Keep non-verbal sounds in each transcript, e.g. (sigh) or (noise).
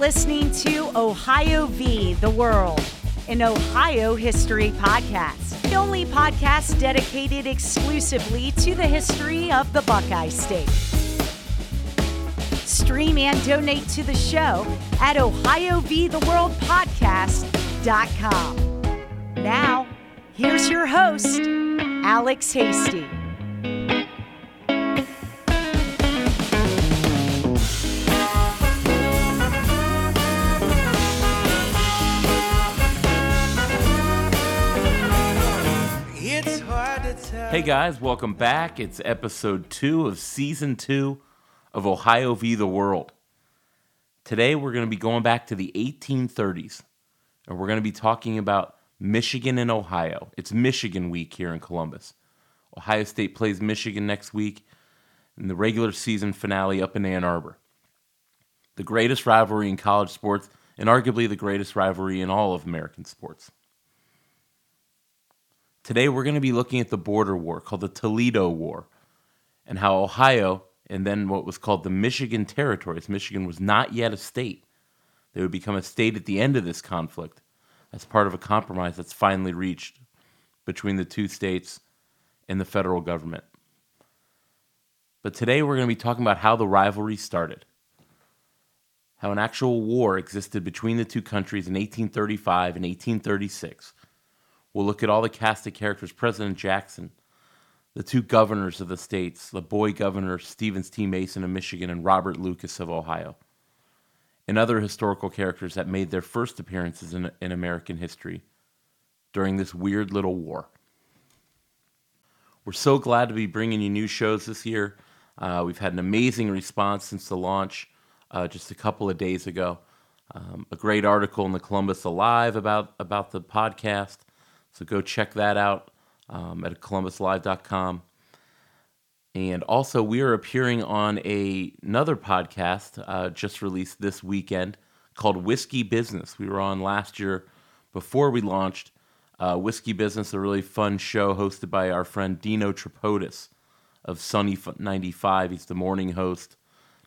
listening to Ohio v. the World, an Ohio history podcast. The only podcast dedicated exclusively to the history of the Buckeye State. Stream and donate to the show at OhioVTheWorldPodcast.com. Now, here's your host, Alex Hasty. Hey guys, welcome back. It's episode two of season two of Ohio v. the World. Today we're going to be going back to the 1830s and we're going to be talking about Michigan and Ohio. It's Michigan week here in Columbus. Ohio State plays Michigan next week in the regular season finale up in Ann Arbor. The greatest rivalry in college sports and arguably the greatest rivalry in all of American sports. Today, we're going to be looking at the border war called the Toledo War and how Ohio and then what was called the Michigan territories. Michigan was not yet a state. They would become a state at the end of this conflict as part of a compromise that's finally reached between the two states and the federal government. But today, we're going to be talking about how the rivalry started, how an actual war existed between the two countries in 1835 and 1836 We'll look at all the cast of characters President Jackson, the two governors of the states, the boy governor Stevens T. Mason of Michigan and Robert Lucas of Ohio, and other historical characters that made their first appearances in, in American history during this weird little war. We're so glad to be bringing you new shows this year. Uh, we've had an amazing response since the launch uh, just a couple of days ago. Um, a great article in the Columbus Alive about about the podcast. So go check that out um, at columbusalive.com. And also, we are appearing on a, another podcast uh, just released this weekend called Whiskey Business. We were on last year before we launched. Uh, Whiskey Business, a really fun show hosted by our friend Dino Tripodis of Sunny 95. He's the morning host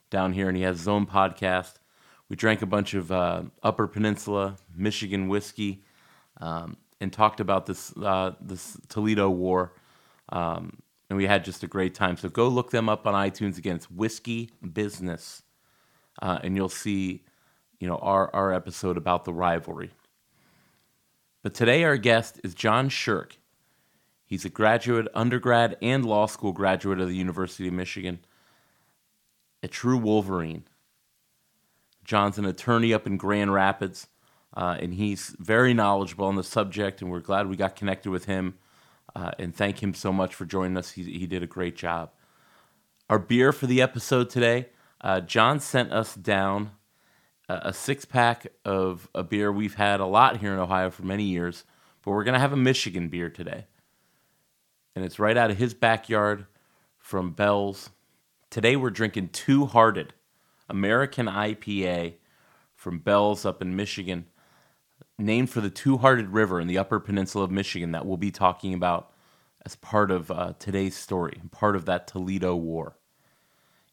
down here, and he has his own podcast. We drank a bunch of uh, Upper Peninsula Michigan whiskey. Um, and talked about this uh, this Toledo War, um, and we had just a great time. So go look them up on iTunes again. It's Whiskey Business, uh, and you'll see, you know, our our episode about the rivalry. But today our guest is John Shirk. He's a graduate, undergrad, and law school graduate of the University of Michigan. A true Wolverine. John's an attorney up in Grand Rapids uh, and he's very knowledgeable on the subject, and we're glad we got connected with him. Uh, and thank him so much for joining us. He, he did a great job. Our beer for the episode today, uh, John sent us down a, a six pack of a beer we've had a lot here in Ohio for many years, but we're going to have a Michigan beer today. And it's right out of his backyard from Bell's. Today we're drinking Two Hearted American IPA from Bell's up in Michigan named for the Two Hearted River in the Upper Peninsula of Michigan that we'll be talking about as part of uh, today's story, part of that Toledo War.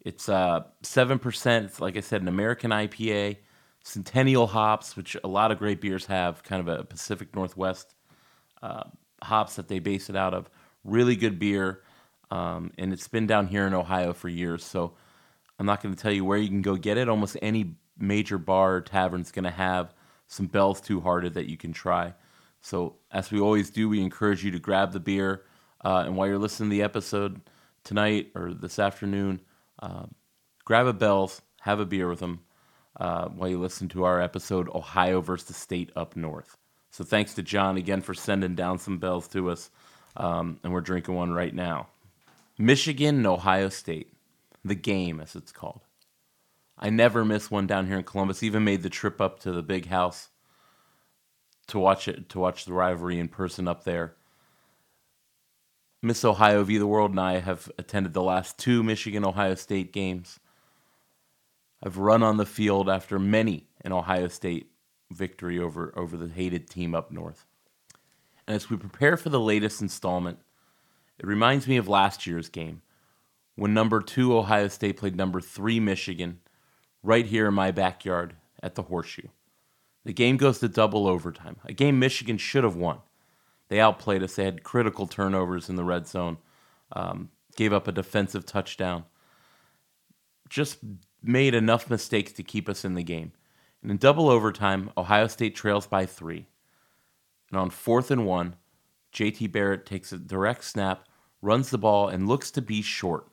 It's uh, 7%. It's, like I said, an American IPA, Centennial hops, which a lot of great beers have, kind of a Pacific Northwest uh, hops that they base it out of. Really good beer. Um, and it's been down here in Ohio for years. So I'm not going to tell you where you can go get it. Almost any major bar or tavern is going to have some Bell's Two Hearted that you can try. So, as we always do, we encourage you to grab the beer. Uh, and while you're listening to the episode tonight or this afternoon, uh, grab a Bell's, have a beer with them uh, while you listen to our episode, Ohio versus the State Up North. So, thanks to John again for sending down some Bell's to us. Um, and we're drinking one right now. Michigan and Ohio State, the game, as it's called. I never miss one down here in Columbus. Even made the trip up to the big house to watch it to watch the rivalry in person up there. Miss Ohio v. the World and I have attended the last two Michigan Ohio State games. I've run on the field after many an Ohio State victory over, over the hated team up north. And as we prepare for the latest installment, it reminds me of last year's game when number two Ohio State played number three Michigan right here in my backyard at the Horseshoe. The game goes to double overtime, a game Michigan should have won. They outplayed us. They had critical turnovers in the red zone, um, gave up a defensive touchdown, just made enough mistakes to keep us in the game. And in double overtime, Ohio State trails by three. And on fourth and one, JT Barrett takes a direct snap, runs the ball, and looks to be short.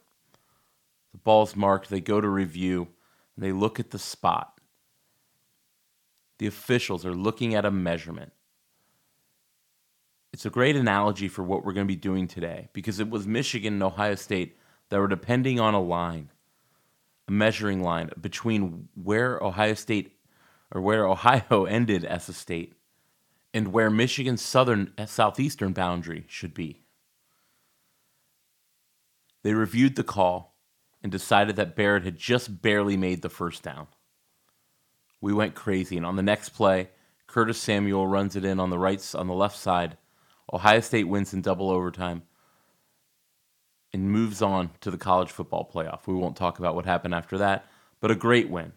The ball's marked. They go to review, and they look at the spot. The officials are looking at a measurement. It's a great analogy for what we're going to be doing today because it was Michigan and Ohio State that were depending on a line, a measuring line between where Ohio State or where Ohio (laughs) ended as a state and where Michigan's southern southeastern boundary should be. They reviewed the call and decided that Barrett had just barely made the first down. We went crazy, and on the next play, Curtis Samuel runs it in on the right on the left side. Ohio State wins in double overtime and moves on to the college football playoff. We won't talk about what happened after that, but a great win.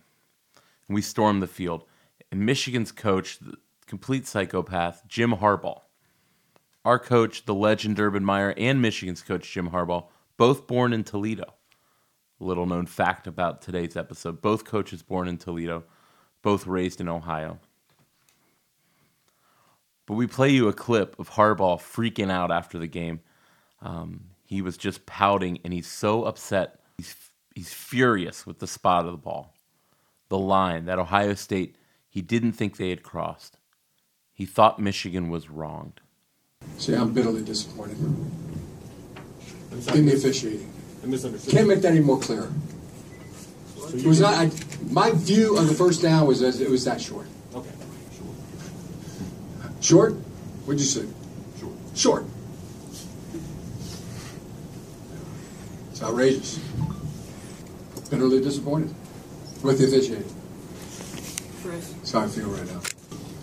And we stormed the field. And Michigan's coach, the complete psychopath, Jim Harbaugh. Our coach, the legend Urban Meyer, and Michigan's coach, Jim Harbaugh, both born in Toledo. Little known fact about today's episode both coaches born in Toledo, both raised in Ohio. But we play you a clip of Harbaugh freaking out after the game. Um, he was just pouting and he's so upset. He's, he's furious with the spot of the ball, the line that Ohio State, he didn't think they had crossed. He thought Michigan was wronged. See, I'm bitterly disappointed in the officiating. Can't make that any more clear. It was not. I, my view on the first down was as it was that short. Okay, Short. Short? What'd you say? Sure. Short. It's outrageous. Bitterly disappointed with the officiating. That's how I feel right now.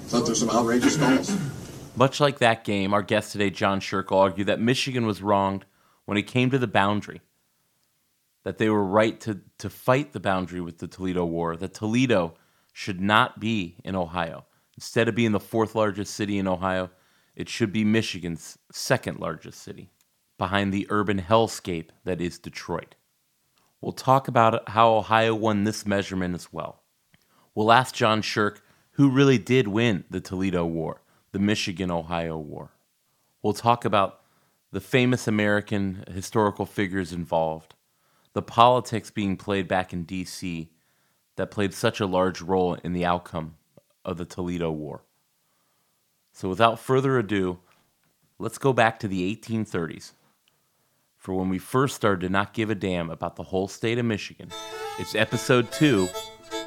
Thought there was some outrageous calls. (clears throat) Much like that game, our guest today, John Shirk, argued that Michigan was wronged when it came to the boundary, that they were right to, to fight the boundary with the Toledo War, that Toledo should not be in Ohio. Instead of being the fourth largest city in Ohio, it should be Michigan's second largest city, behind the urban hellscape that is Detroit. We'll talk about how Ohio won this measurement as well. We'll ask John Shirk who really did win the Toledo War, the Michigan Ohio War. We'll talk about the famous American historical figures involved, the politics being played back in D.C. that played such a large role in the outcome of the Toledo War. So, without further ado, let's go back to the 1830s for when we first started to not give a damn about the whole state of Michigan. It's episode two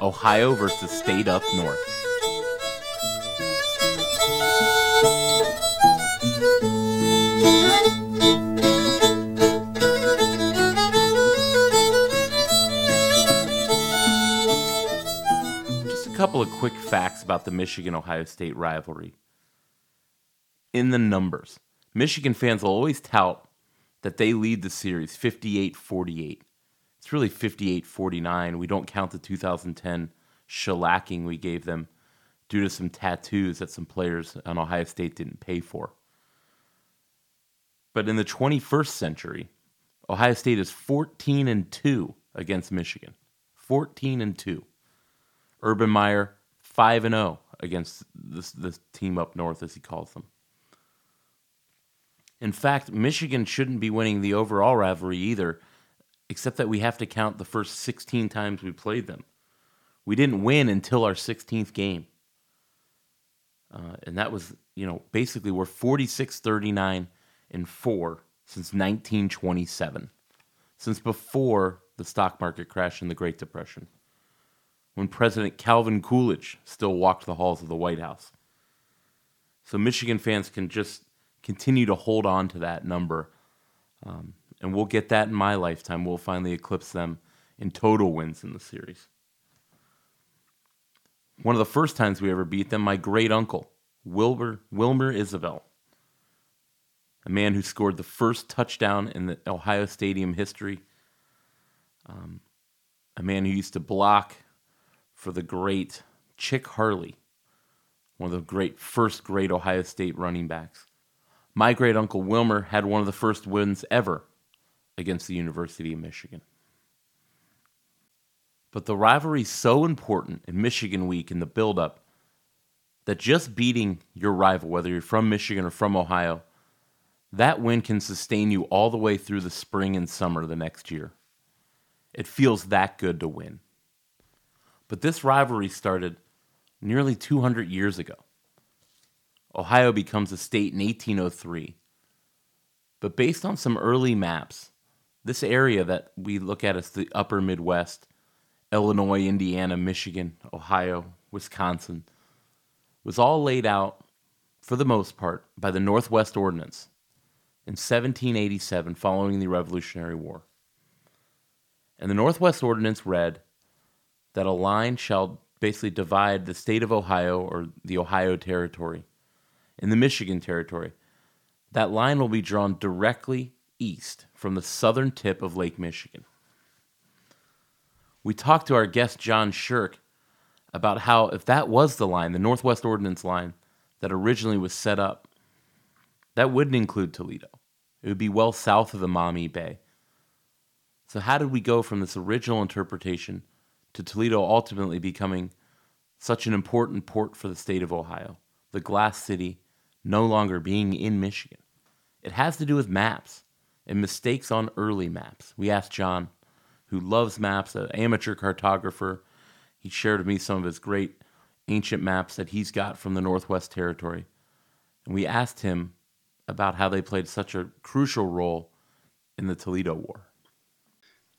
Ohio versus State Up North. Couple of quick facts about the Michigan Ohio State rivalry. In the numbers, Michigan fans will always tout that they lead the series 58 48. It's really 58 49. We don't count the 2010 shellacking we gave them due to some tattoos that some players on Ohio State didn't pay for. But in the 21st century, Ohio State is 14 and 2 against Michigan. 14 and 2. Urban Meyer 5 and 0 against this this team up north as he calls them. In fact, Michigan shouldn't be winning the overall rivalry either, except that we have to count the first 16 times we played them. We didn't win until our 16th game. Uh, and that was, you know, basically we're 46 39 and 4 since 1927, since before the stock market crash in the Great Depression, when President Calvin Coolidge still walked the halls of the White House. So Michigan fans can just continue to hold on to that number. Um, and we'll get that in my lifetime. We'll finally eclipse them in total wins in the series. One of the first times we ever beat them, my great uncle, Wilbur, Wilmer Isabel, a man who scored the first touchdown in the Ohio Stadium history, um, a man who used to block for the great Chick Harley, one of the great first great Ohio State running backs. My great uncle Wilmer had one of the first wins ever against the University of Michigan. But the rivalry is so important in Michigan week in the build-up that just beating your rival, whether you're from Michigan or from Ohio, that win can sustain you all the way through the spring and summer the next year. It feels that good to win. But this rivalry started nearly 200 years ago. Ohio becomes a state in 1803. But based on some early maps, this area that we look at as the upper Midwest, Illinois, Indiana, Michigan, Ohio, Wisconsin, was all laid out, for the most part, by the Northwest Ordinance in 1787 following the Revolutionary War. And the Northwest Ordinance read that a line shall basically divide the state of Ohio or the Ohio Territory in the Michigan Territory. That line will be drawn directly east from the southern tip of Lake Michigan. We talked to our guest John Shirk about how if that was the line, the Northwest Ordinance line that originally was set up, that wouldn't include Toledo. It would be well south of the Maumee Bay. So, how did we go from this original interpretation to Toledo ultimately becoming such an important port for the state of Ohio, the glass city no longer being in Michigan? It has to do with maps and mistakes on early maps. We asked John, who loves maps, an amateur cartographer. He shared with me some of his great ancient maps that he's got from the Northwest Territory. And we asked him about how they played such a crucial role in the Toledo War.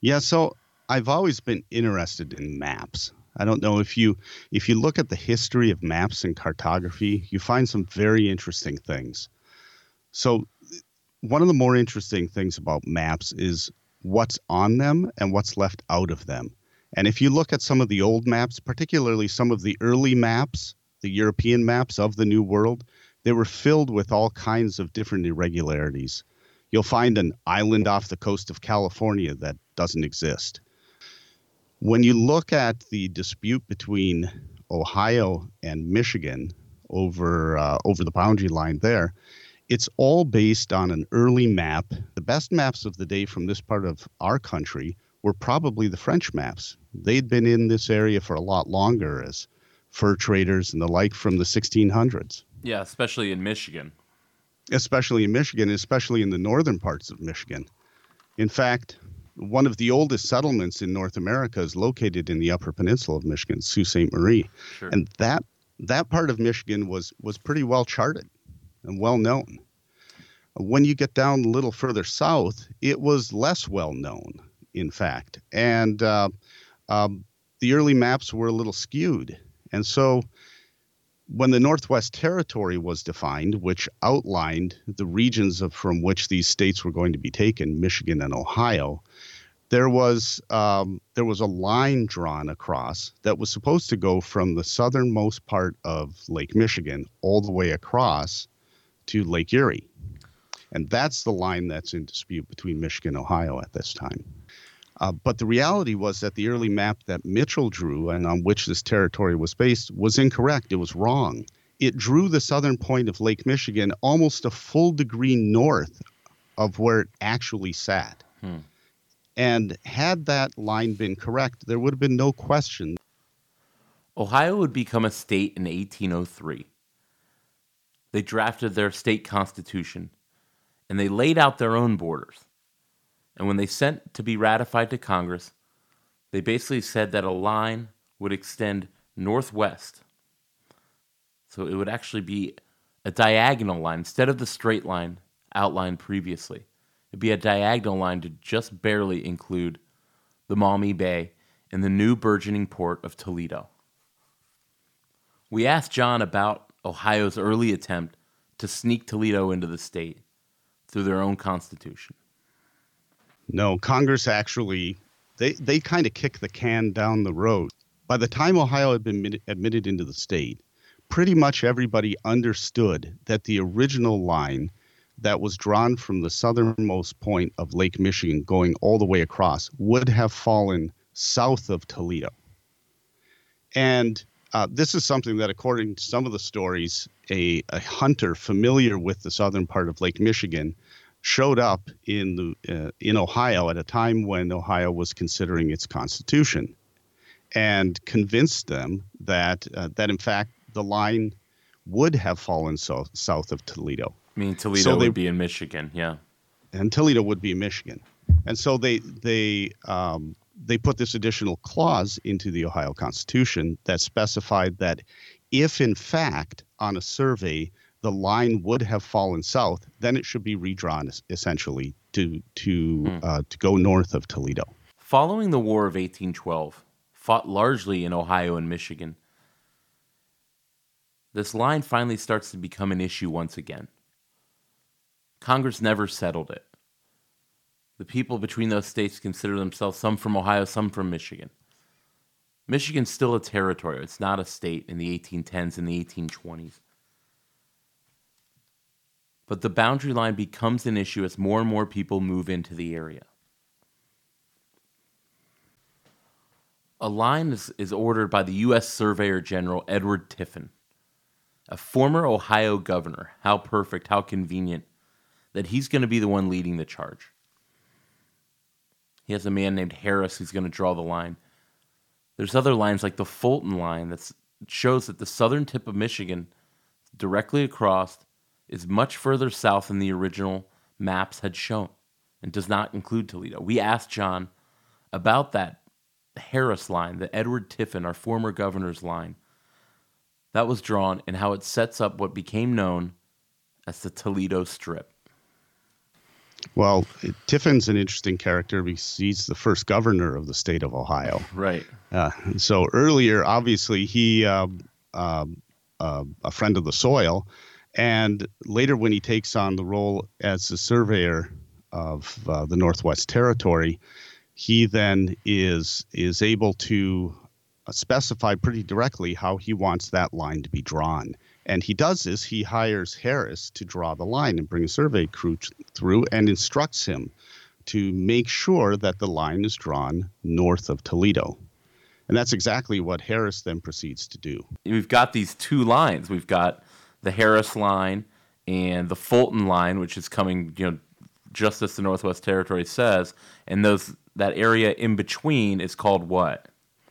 Yeah, so I've always been interested in maps. I don't know if you if you look at the history of maps and cartography, you find some very interesting things. So one of the more interesting things about maps is what's on them and what's left out of them. And if you look at some of the old maps, particularly some of the early maps, the European maps of the New World, they were filled with all kinds of different irregularities. You'll find an island off the coast of California that doesn't exist. When you look at the dispute between Ohio and Michigan over uh, over the boundary line there, it's all based on an early map. The best maps of the day from this part of our country were probably the French maps. They'd been in this area for a lot longer as fur traders and the like from the 1600s. Yeah, especially in Michigan. Especially in Michigan, especially in the northern parts of Michigan. In fact, one of the oldest settlements in North America is located in the Upper Peninsula of Michigan, Sault Ste. Marie, Sure. and that that part of Michigan was was pretty well charted and well known. When you get down a little further south, it was less well known, in fact, and uh, um, the early maps were a little skewed, and so when the Northwest Territory was defined, which outlined the regions of, from which these states were going to be taken, Michigan and Ohio, there was um, there was a line drawn across that was supposed to go from the southernmost part of Lake Michigan all the way across to Lake Erie, and that's the line that's in dispute between Michigan and Ohio at this time. Uh, but the reality was that the early map that Mitchell drew and on which this territory was based was incorrect. It was wrong. It drew the southern point of Lake Michigan almost a full degree north of where it actually sat. Hmm. And had that line been correct, there would have been no question. Ohio would become a state in 1803. They drafted their state constitution and they laid out their own borders. And when they sent to be ratified to Congress, they basically said that a line would extend northwest. So it would actually be a diagonal line instead of the straight line outlined previously. It'd be a diagonal line to just barely include the Maumee Bay and the new burgeoning port of Toledo. We asked John about Ohio's early attempt to sneak Toledo into the state through their own constitution. No, Congress actually they they kind of kicked the can down the road. By the time Ohio had been admitted, admitted into the state, pretty much everybody understood that the original line that was drawn from the southernmost point of Lake Michigan going all the way across would have fallen south of Toledo. And uh, this is something that, according to some of the stories, a, a hunter familiar with the southern part of Lake Michigan showed up in the uh, in Ohio at a time when Ohio was considering its constitution, and convinced them that uh, that in fact the line would have fallen so, south of Toledo. I mean, Toledo so they, would be in Michigan, yeah. And Toledo would be in Michigan, and so they they um, they put this additional clause into the Ohio Constitution that specified that if in fact on a survey the line would have fallen south, then it should be redrawn essentially to to hmm. uh, to go north of Toledo. Following the War of 1812, fought largely in Ohio and Michigan, this line finally starts to become an issue once again. Congress never settled it. The people between those states consider themselves some from Ohio, some from Michigan. Michigan's still a territory, it's not a state in the 1810s and the 1820s. But the boundary line becomes an issue as more and more people move into the area. A line is, is ordered by the U.S. Surveyor General Edward Tiffin, a former Ohio governor. How perfect, how convenient that he's going to be the one leading the charge. He has a man named Harris who's going to draw the line. There's other lines like the Fulton line that shows that the southern tip of Michigan, directly across, is much further south than the original maps had shown and does not include Toledo. We asked John about that Harris line, the Edward Tiffin, our former governor's line, that was drawn and how it sets up what became known as the Toledo Strip. Well, Tiffin's an interesting character because he's the first governor of the state of Ohio. Right. Uh, so earlier, obviously, he uh, uh, a friend of the soil, and later when he takes on the role as the surveyor of uh, the Northwest Territory, he then is is able to uh, specify pretty directly how he wants that line to be drawn. And he does this. He hires Harris to draw the line and bring a survey crew through and instructs him to make sure that the line is drawn north of Toledo. And that's exactly what Harris then proceeds to do. We've got these two lines. We've got the Harris line and the Fulton line, which is coming, you know, just as the Northwest Territory says, and those that area in between is called what?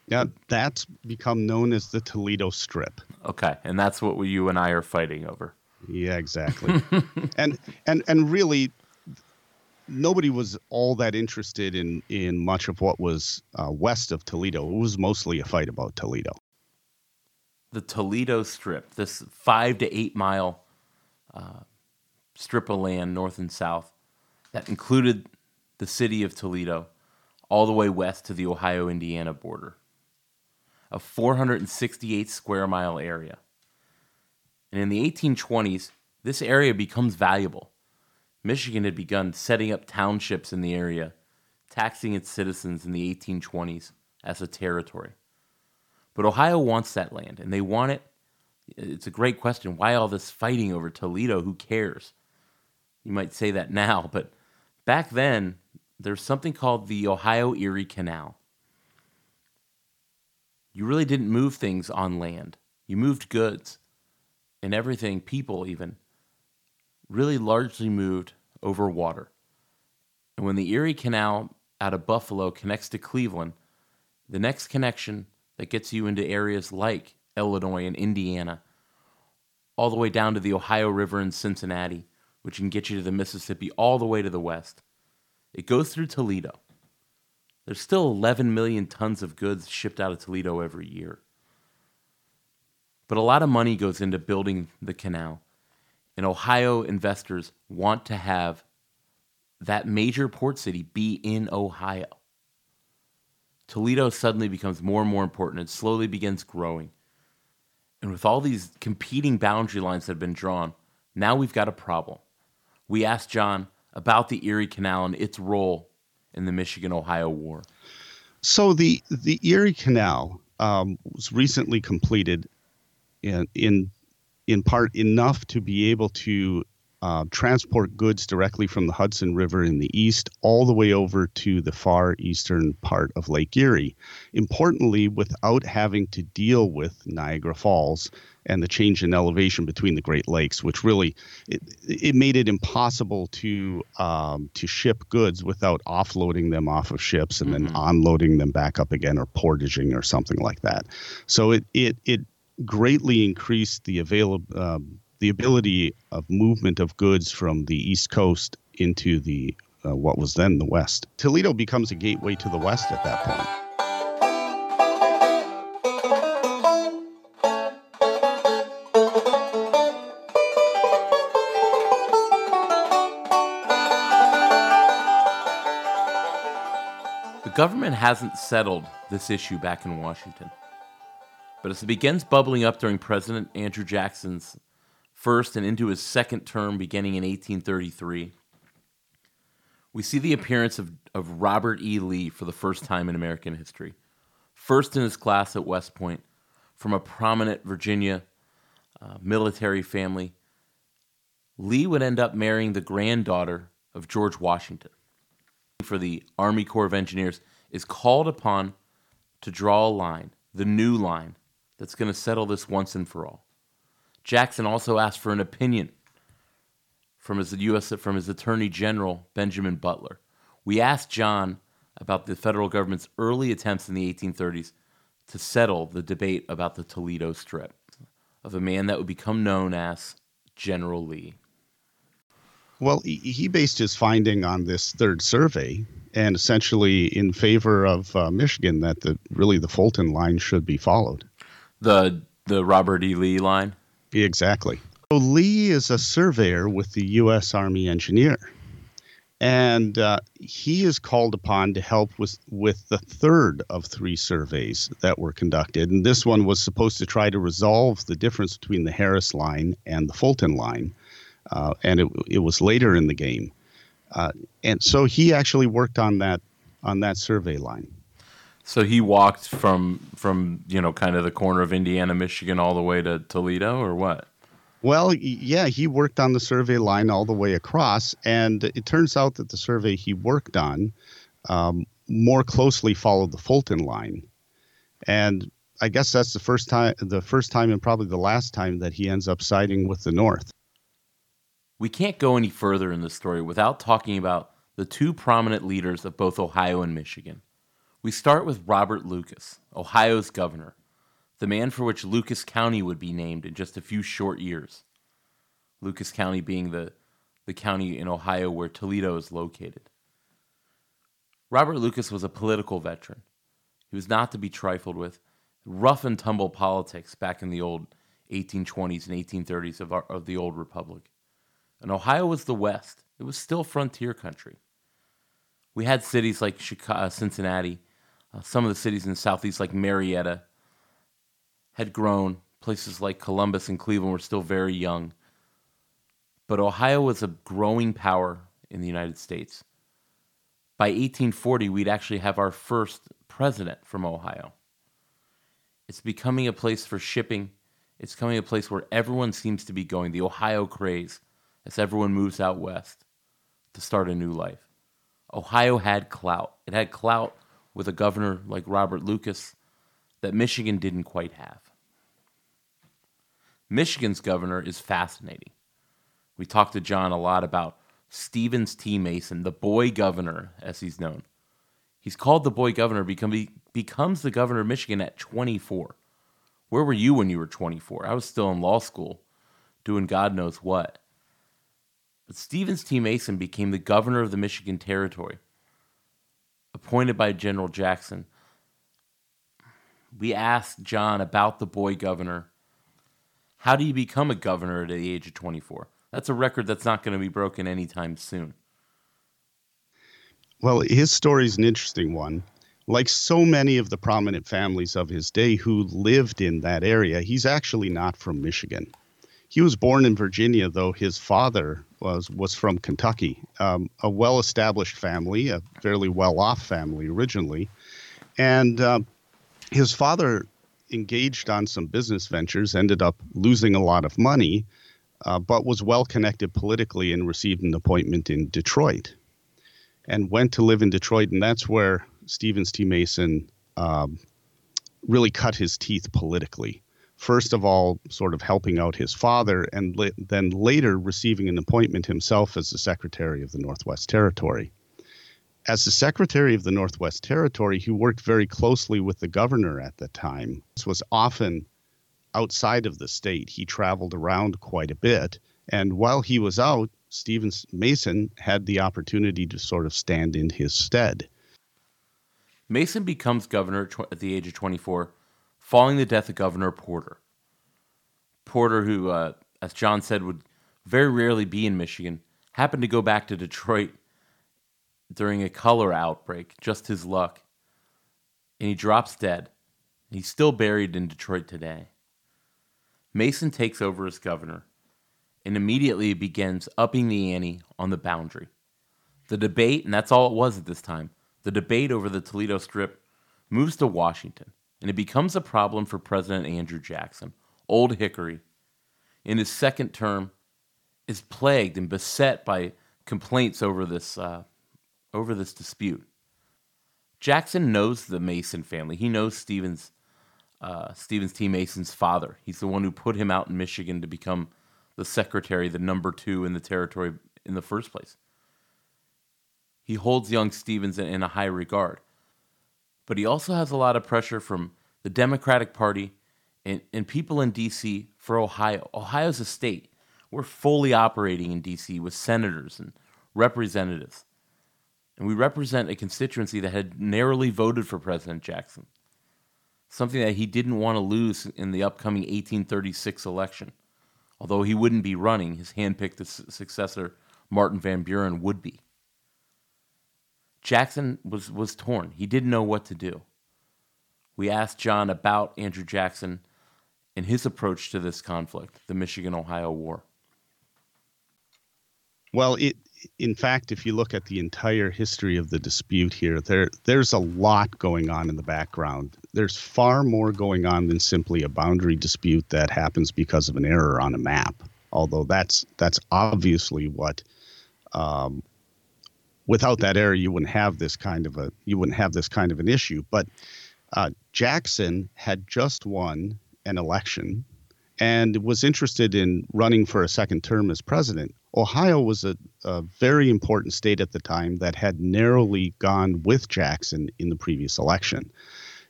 Yeah, that's become known as the Toledo Strip. Okay, and that's what you and I are fighting over. Yeah, exactly. (laughs) and and and really, nobody was all that interested in in much of what was uh, west of Toledo. It was mostly a fight about Toledo. The Toledo Strip, this five to eight mile uh, strip of land, north and south, that included the city of Toledo, all the way west to the Ohio Indiana border a 468 square mile area. And in the 1820s, this area becomes valuable. Michigan had begun setting up townships in the area, taxing its citizens in the 1820s as a territory. But Ohio wants that land, and they want it. It's a great question. Why all this fighting over Toledo? Who cares? You might say that now, but back then, there's something called the Ohio Erie Canal you really didn't move things on land. You moved goods and everything, people even, really largely moved over water. And when the Erie Canal out of Buffalo connects to Cleveland, the next connection that gets you into areas like Illinois and Indiana, all the way down to the Ohio River in Cincinnati, which can get you to the Mississippi all the way to the west. It goes through Toledo. There's still 11 million tons of goods shipped out of Toledo every year. But a lot of money goes into building the canal. And Ohio investors want to have that major port city be in Ohio. Toledo suddenly becomes more and more important It slowly begins growing. And with all these competing boundary lines that have been drawn, now we've got a problem. We asked John about the Erie Canal and its role in the Michigan Ohio War? So the the Erie Canal um, was recently completed in in in part enough to be able to uh, transport goods directly from the Hudson River in the east all the way over to the far eastern part of Lake Erie. Importantly, without having to deal with Niagara Falls and the change in elevation between the Great Lakes, which really it, it made it impossible to um, to ship goods without offloading them off of ships and mm-hmm. then unloading them back up again or portaging or something like that. So it it it greatly increased the available um, the ability of movement of goods from the East Coast into the uh, what was then the West. Toledo becomes a gateway to the West at that point. The government hasn't settled this issue back in Washington. But as it begins bubbling up during President Andrew Jackson's first and into his second term beginning in 1833, we see the appearance of, of Robert E. Lee for the first time in American history. First in his class at West Point, from a prominent Virginia uh, military family, Lee would end up marrying the granddaughter of George Washington. For the Army Corps of Engineers, is called upon to draw a line, the new line, that's going to settle this once and for all. Jackson also asked for an opinion from his US from his Attorney General Benjamin Butler. We asked John about the federal government's early attempts in the 1830s to settle the debate about the Toledo Strip of a man that would become known as General Lee. Well, he based his finding on this third survey and essentially in favor of uh, Michigan that the really the Fulton line should be followed. The the Robert E. Lee line. Exactly. So Lee is a surveyor with the U.S. Army Engineer, and uh, he is called upon to help with with the third of three surveys that were conducted. And this one was supposed to try to resolve the difference between the Harris line and the Fulton line, uh, and it it was later in the game, uh, and so he actually worked on that on that survey line. So he walked from from you know kind of the corner of Indiana, Michigan, all the way to Toledo, or what? Well, yeah, he worked on the survey line all the way across, and it turns out that the survey he worked on um, more closely followed the Fulton line, and I guess that's the first time, the first time, and probably the last time that he ends up siding with the North. We can't go any further in the story without talking about the two prominent leaders of both Ohio and Michigan. We start with Robert Lucas, Ohio's governor, the man for which Lucas County would be named in just a few short years. Lucas County being the, the county in Ohio where Toledo is located. Robert Lucas was a political veteran. He was not to be trifled with. Rough and tumble politics back in the old 1820s and 1830s of, our, of the old republic. And Ohio was the West. It was still frontier country. We had cities like Chicago, uh, Cincinnati, uh, some of the cities in the southeast, like Marietta, had grown. Places like Columbus and Cleveland were still very young. But Ohio was a growing power in the United States. By 1840, we'd actually have our first president from Ohio. It's becoming a place for shipping. It's becoming a place where everyone seems to be going, the Ohio craze, as everyone moves out west to start a new life. Ohio had clout. It had clout with a governor like Robert Lucas that Michigan didn't quite have. Michigan's governor is fascinating. We talked to John a lot about Stevens T. Mason, the boy governor, as he's known. He's called the boy governor because he becomes the governor of Michigan at 24. Where were you when you were 24? I was still in law school doing God knows what. But Stevens T. Mason became the governor of the Michigan Territory appointed by General Jackson. We asked John about the boy governor. How do you become a governor at the age of 24? That's a record that's not going to be broken anytime soon. Well, his story is an interesting one. Like so many of the prominent families of his day who lived in that area, he's actually not from Michigan. He was born in Virginia, though his father was was from Kentucky, um, a well-established family, a fairly well-off family originally, and uh, his father engaged on some business ventures, ended up losing a lot of money, uh, but was well connected politically and received an appointment in Detroit and went to live in Detroit. And that's where Stevens T. Mason um, really cut his teeth politically. First of all, sort of helping out his father, and la- then later receiving an appointment himself as the Secretary of the Northwest Territory. As the Secretary of the Northwest Territory, he worked very closely with the governor at the time. This was often outside of the state. He traveled around quite a bit. And while he was out, Stevens Mason had the opportunity to sort of stand in his stead. Mason becomes governor at the age of 24, following the death of Governor Porter. Porter, who, uh, as John said, would very rarely be in Michigan, happened to go back to Detroit during a cholera outbreak, just his luck. And he drops dead. He's still buried in Detroit today. Mason takes over as governor and immediately begins upping the ante on the boundary. The debate, and that's all it was at this time, the debate over the Toledo Strip moves to Washington, and it becomes a problem for President Andrew Jackson. Old Hickory, in his second term, is plagued and beset by complaints over this uh, over this dispute. Jackson knows the Mason family. He knows Stevens uh, Stevens T. Mason's father. He's the one who put him out in Michigan to become the secretary, the number two in the territory in the first place. He holds young Stevens in, in a high regard. But he also has a lot of pressure from the Democratic Party and, and people in D.C. for Ohio. Ohio's a state. We're fully operating in D.C. with senators and representatives. And we represent a constituency that had narrowly voted for President Jackson something that he didn't want to lose in the upcoming 1836 election. Although he wouldn't be running, his handpicked successor, Martin Van Buren, would be. Jackson was, was torn. He didn't know what to do. We asked John about Andrew Jackson and his approach to this conflict, the Michigan Ohio War. Well, it in fact, if you look at the entire history of the dispute here, there there's a lot going on in the background. There's far more going on than simply a boundary dispute that happens because of an error on a map. Although that's that's obviously what. Um, without that error, you wouldn't have this kind of a you wouldn't have this kind of an issue. But uh, Jackson had just won an election and was interested in running for a second term as president. Ohio was a, a, very important state at the time that had narrowly gone with Jackson in the previous election.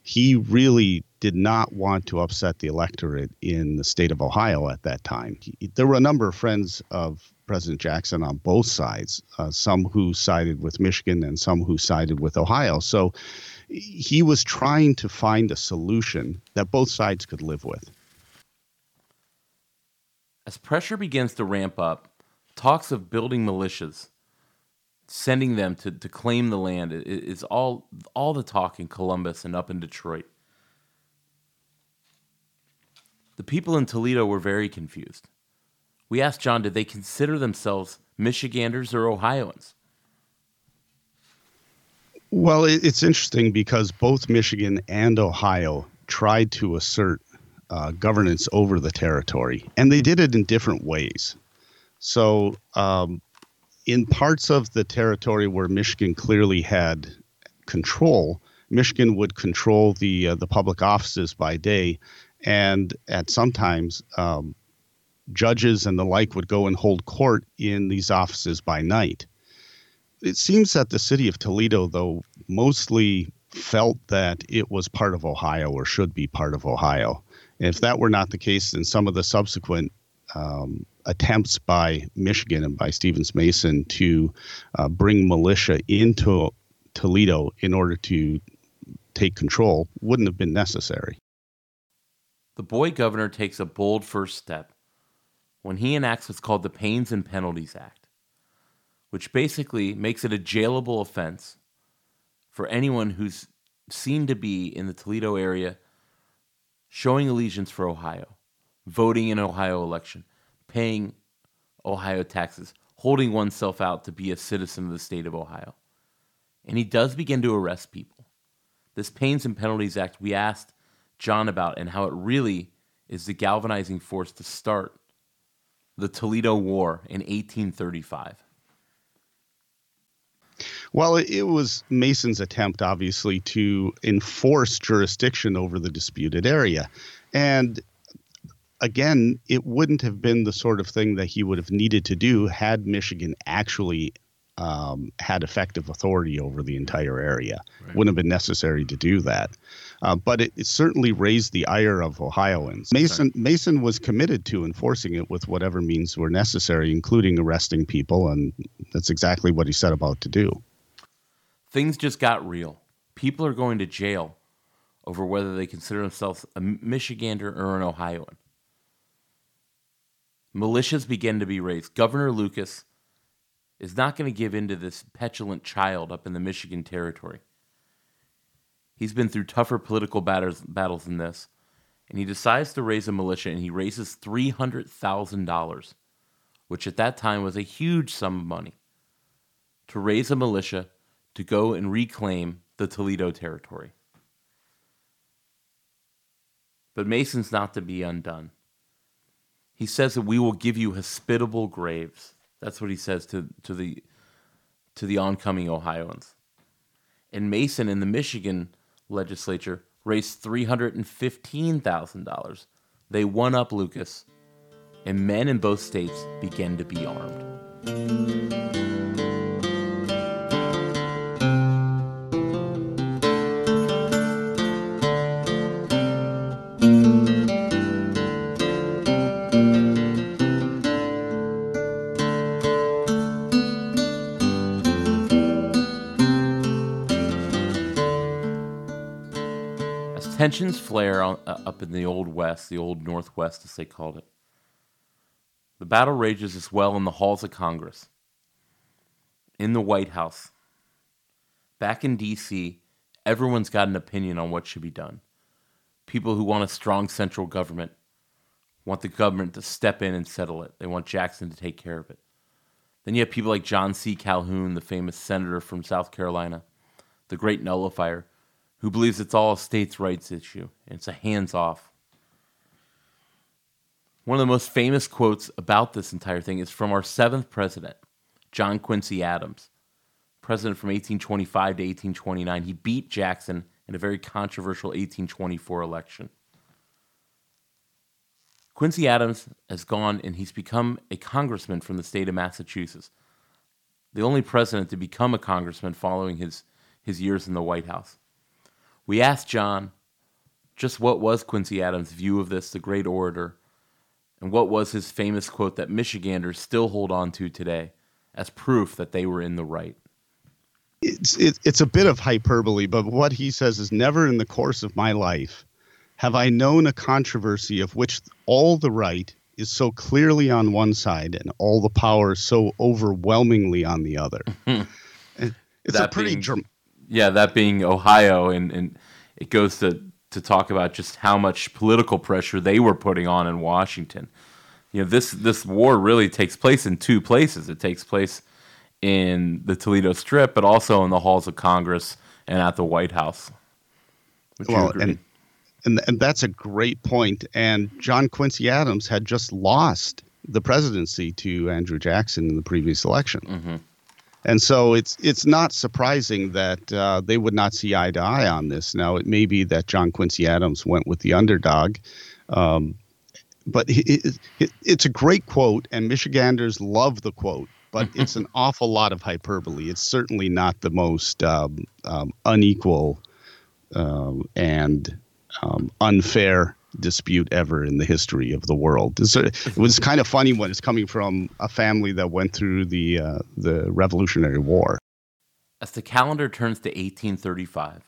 He really did not want to upset the electorate in the state of Ohio at that time. He, there were a number of friends of President Jackson on both sides, uh, some who sided with Michigan and some who sided with Ohio. So he was trying to find a solution that both sides could live with. As pressure begins to ramp up, talks of building militias, sending them to, to claim the land is all all the talk in Columbus and up in Detroit. The people in Toledo were very confused. We asked John, did they consider themselves Michiganders or Ohioans? Well, it's interesting because both Michigan and Ohio tried to assert uh, governance over the territory, and they did it in different ways. So, um, in parts of the territory where Michigan clearly had control, Michigan would control the uh, the public offices by day, and at sometimes um, judges and the like would go and hold court in these offices by night. It seems that the city of Toledo, though, mostly felt that it was part of Ohio or should be part of Ohio. And if that were not the case, then some of the subsequent um, attempts by Michigan and by Stevens Mason to uh, bring militia into Toledo in order to take control wouldn't have been necessary. The boy governor takes a bold first step when he enacts what's called the Pains and Penalties Act, which basically makes it a jailable offense for anyone who's seen to be in the Toledo area showing allegiance for Ohio, voting in Ohio election, paying Ohio taxes, holding oneself out to be a citizen of the state of Ohio. And he does begin to arrest people. This Pains and Penalties Act we asked John about and how it really is the galvanizing force to start the Toledo War in 1835? Well, it was Mason's attempt, obviously, to enforce jurisdiction over the disputed area. And again, it wouldn't have been the sort of thing that he would have needed to do had Michigan actually um, had effective authority over the entire area. Right. Wouldn't have been necessary to do that. Uh, but it, it, certainly raised the ire of Ohioans. Mason Mason was committed to enforcing it with whatever means were necessary, including arresting people, and that's exactly what he set about to do. Things just got real. People are going to jail over whether they consider themselves a Michigander or an Ohioan. Militias begin to be raised. Governor Lucas is not going to give in to this petulant child up in the Michigan territory. He's been through tougher political battles, battles than this, and he decides to raise a militia, and he raises $300,000, which at that time was a huge sum of money, to raise a militia to go and reclaim the Toledo territory. But Mason's not to be undone. He says that we will give you hospitable graves. That's what he says to, to the to the oncoming Ohioans. And Mason in the Michigan legislature raised three hundred and fifteen thousand dollars. They won up Lucas, and men in both states began to be armed. Tensions flare on, uh, up in the Old West, the Old Northwest, as they called it. The battle rages as well in the halls of Congress, in the White House. Back in D.C., everyone's got an opinion on what should be done. People who want a strong central government want the government to step in and settle it. They want Jackson to take care of it. Then you have people like John C. Calhoun, the famous senator from South Carolina, the great nullifier, who believes it's all a states' rights issue and it's a hands off. One of the most famous quotes about this entire thing is from our seventh president, John Quincy Adams, president from 1825 to 1829. He beat Jackson in a very controversial 1824 election. Quincy Adams has gone and he's become a congressman from the state of Massachusetts, the only president to become a congressman following his, his years in the White House. We asked John just what was Quincy Adams' view of this, the great orator, and what was his famous quote that Michiganders still hold on to today as proof that they were in the right. It's it, it's a bit of hyperbole, but what he says is never in the course of my life have I known a controversy of which all the right is so clearly on one side and all the power so overwhelmingly on the other. (laughs) it's a pretty being, dr- yeah, that being Ohio, and, and it goes to, to talk about just how much political pressure they were putting on in Washington. You know, this this war really takes place in two places. It takes place in the Toledo Strip, but also in the halls of Congress and at the White House. Would well, and, and and that's a great point. And John Quincy Adams had just lost the presidency to Andrew Jackson in the previous election. Mm-hmm. And so it's it's not surprising that uh, they would not see eye to eye on this. Now it may be that John Quincy Adams went with the underdog, um, but it, it, it's a great quote, and Michiganders love the quote. But (laughs) it's an awful lot of hyperbole. It's certainly not the most um, um, unequal um, and um, unfair dispute ever in the history of the world. it was kind of funny when it's coming from a family that went through the uh, the Revolutionary War. As the calendar turns to 1835,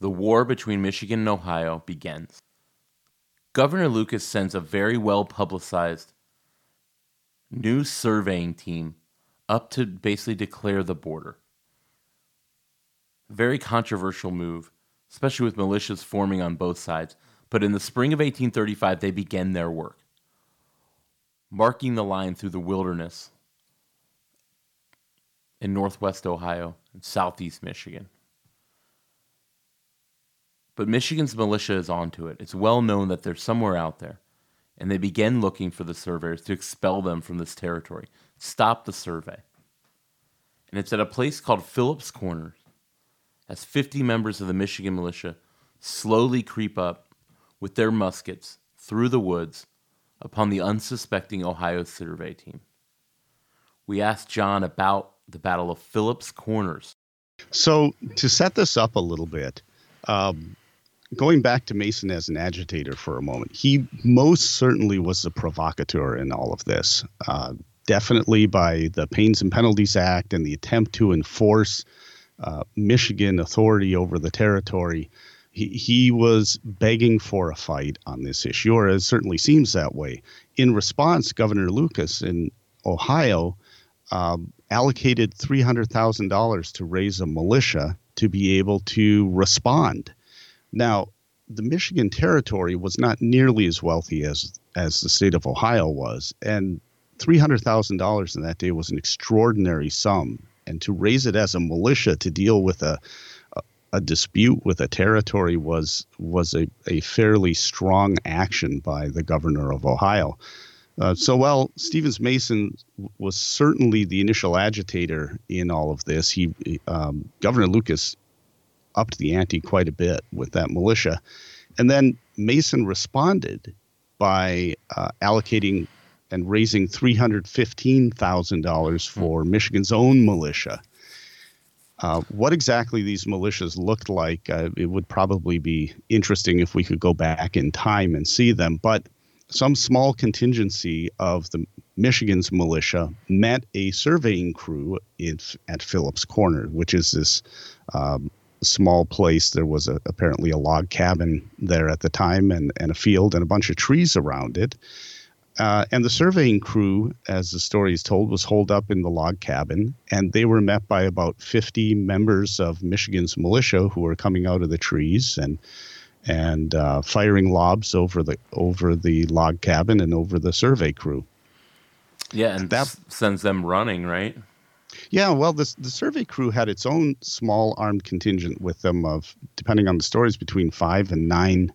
the war between Michigan and Ohio begins. Governor Lucas sends a very well publicized new surveying team up to basically declare the border. Very controversial move, especially with militias forming on both sides but in the spring of 1835, they began their work, marking the line through the wilderness in northwest Ohio and southeast Michigan. But Michigan's militia is onto it. It's well known that they're somewhere out there. and they began looking for the surveyors to expel them from this territory, stop the survey. And it's at a place called Phillips Corners as 50 members of the Michigan militia slowly creep up with their muskets through the woods upon the unsuspecting Ohio survey team. We asked John about the Battle of Phillips Corners. So, to set this up a little bit, um, going back to Mason as an agitator for a moment, he most certainly was the provocateur in all of this. Uh, definitely by the Pains and Penalties Act and the attempt to enforce uh, Michigan authority over the territory. He, he was begging for a fight on this issue, or it certainly seems that way. In response, Governor Lucas in Ohio um, allocated $300,000 to raise a militia to be able to respond. Now, the Michigan territory was not nearly as wealthy as as the state of Ohio was, and $300,000 in that day was an extraordinary sum. And to raise it as a militia to deal with a a dispute with a territory was was a, a fairly strong action by the governor of Ohio. Uh, so while Stevens Mason was certainly the initial agitator in all of this, he um, Governor Lucas upped the ante quite a bit with that militia, and then Mason responded by uh, allocating and raising three hundred fifteen thousand dollars for Michigan's own militia. Uh, what exactly these militias looked like, uh, it would probably be interesting if we could go back in time and see them. But some small contingency of the Michigan's militia met a surveying crew in, at Phillips Corner, which is this um, small place. There was a, apparently a log cabin there at the time, and, and a field and a bunch of trees around it. Uh, and the surveying crew, as the story is told, was holed up in the log cabin, and they were met by about 50 members of Michigan's militia who were coming out of the trees and and uh, firing lobs over the over the log cabin and over the survey crew. Yeah, and that sends them running, right? Yeah, well, the the survey crew had its own small armed contingent with them of, depending on the stories, between five and nine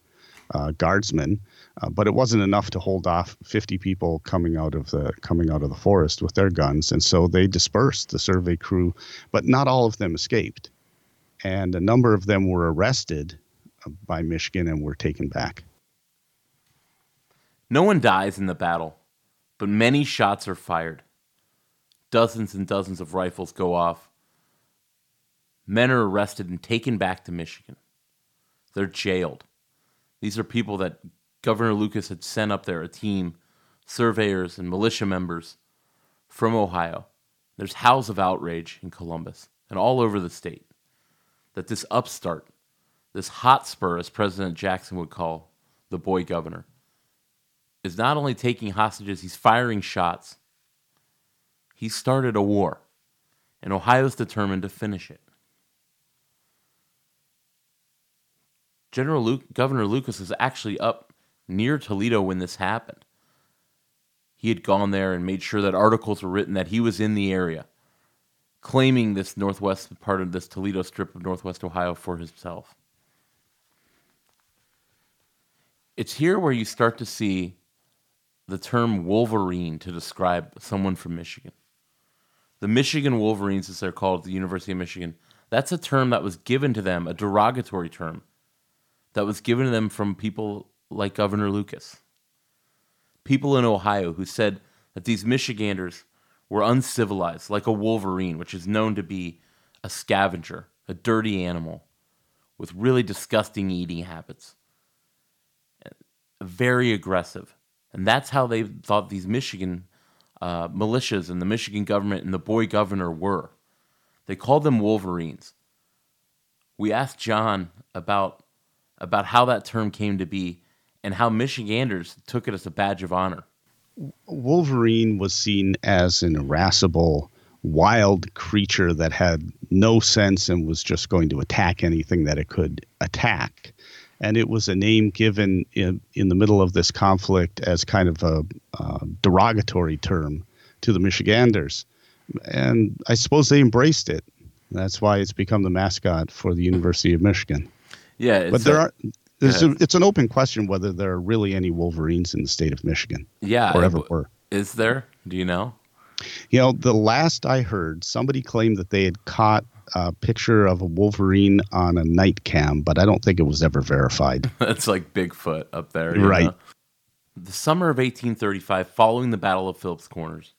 uh, guardsmen. Uh, but it wasn't enough to hold off 50 people coming out of the coming out of the forest with their guns, and so they dispersed the survey crew. But not all of them escaped, and a number of them were arrested by Michigan and were taken back. No one dies in the battle, but many shots are fired. Dozens and dozens of rifles go off. Men are arrested and taken back to Michigan. They're jailed. These are people that Governor Lucas had sent up there, a team, surveyors and militia members from Ohio. There's howls of outrage in Columbus and all over the state that this upstart this hotspur, as President Jackson would call the boy governor, is not only taking hostages, he's firing shots. He started a war, and Ohio's determined to finish it. General Luke, Governor Lucas was actually up near Toledo when this happened. He had gone there and made sure that articles were written that he was in the area, claiming this northwest part of this Toledo strip of northwest Ohio for himself. it's here where you start to see the term Wolverine to describe someone from Michigan. The Michigan Wolverines, as they're called at the University of Michigan, that's a term that was given to them, a derogatory term that was given to them from people like Governor Lucas. People in Ohio who said that these Michiganders were uncivilized, like a wolverine, which is known to be a scavenger, a dirty animal with really disgusting eating habits very aggressive. And that's how they thought these Michigan uh, militias and the Michigan government and the boy governor were. They called them Wolverines. We asked John about about how that term came to be and how Michiganders took it as a badge of honor. Wolverine was seen as an irascible, wild creature that had no sense and was just going to attack anything that it could attack and it was a name given in, in the middle of this conflict as kind of a uh, derogatory term to the Michiganders. And I suppose they embraced it. That's why it's become the mascot for the University of Michigan. Yeah, but there a- are a, it's an open question whether there are really any Wolverines in the state of Michigan. Yeah, or ever were. Is there? Do you know? You know, the last I heard, somebody claimed that they had caught a picture of a Wolverine on a night cam, but I don't think it was ever verified. (laughs) That's like Bigfoot up there, right? Know? The summer of 1835, following the Battle of Phillips Corners,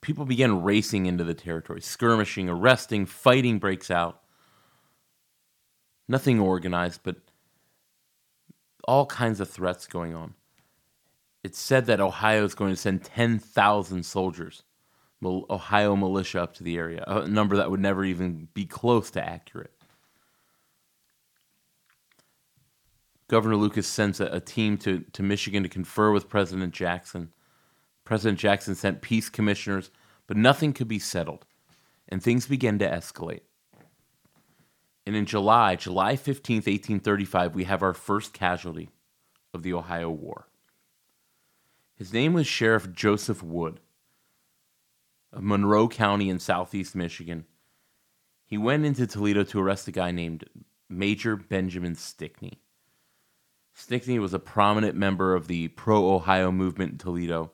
people began racing into the territory, skirmishing, arresting, fighting breaks out. Nothing organized, but all kinds of threats going on. It's said that Ohio is going to send 10,000 soldiers, Ohio militia, up to the area, a number that would never even be close to accurate. Governor Lucas sends a, a team to, to Michigan to confer with President Jackson President Jackson sent peace commissioners, but nothing could be settled, and things began to escalate. And in July, July 15th, 1835, we have our first casualty of the Ohio War. His name was Sheriff Joseph Wood of Monroe County in southeast Michigan. He went into Toledo to arrest a guy named Major Benjamin Stickney. Stickney was a prominent member of the pro Ohio movement in Toledo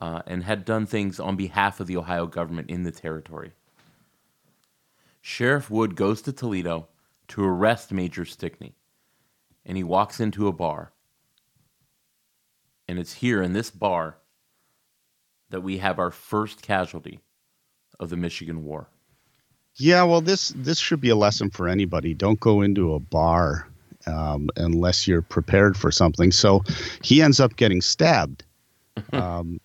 uh, and had done things on behalf of the Ohio government in the territory. Sheriff Wood goes to Toledo to arrest Major Stickney, and he walks into a bar. And it's here in this bar that we have our first casualty of the Michigan War. Yeah, well, this this should be a lesson for anybody. Don't go into a bar um, unless you're prepared for something. So he ends up getting stabbed. (laughs) Um,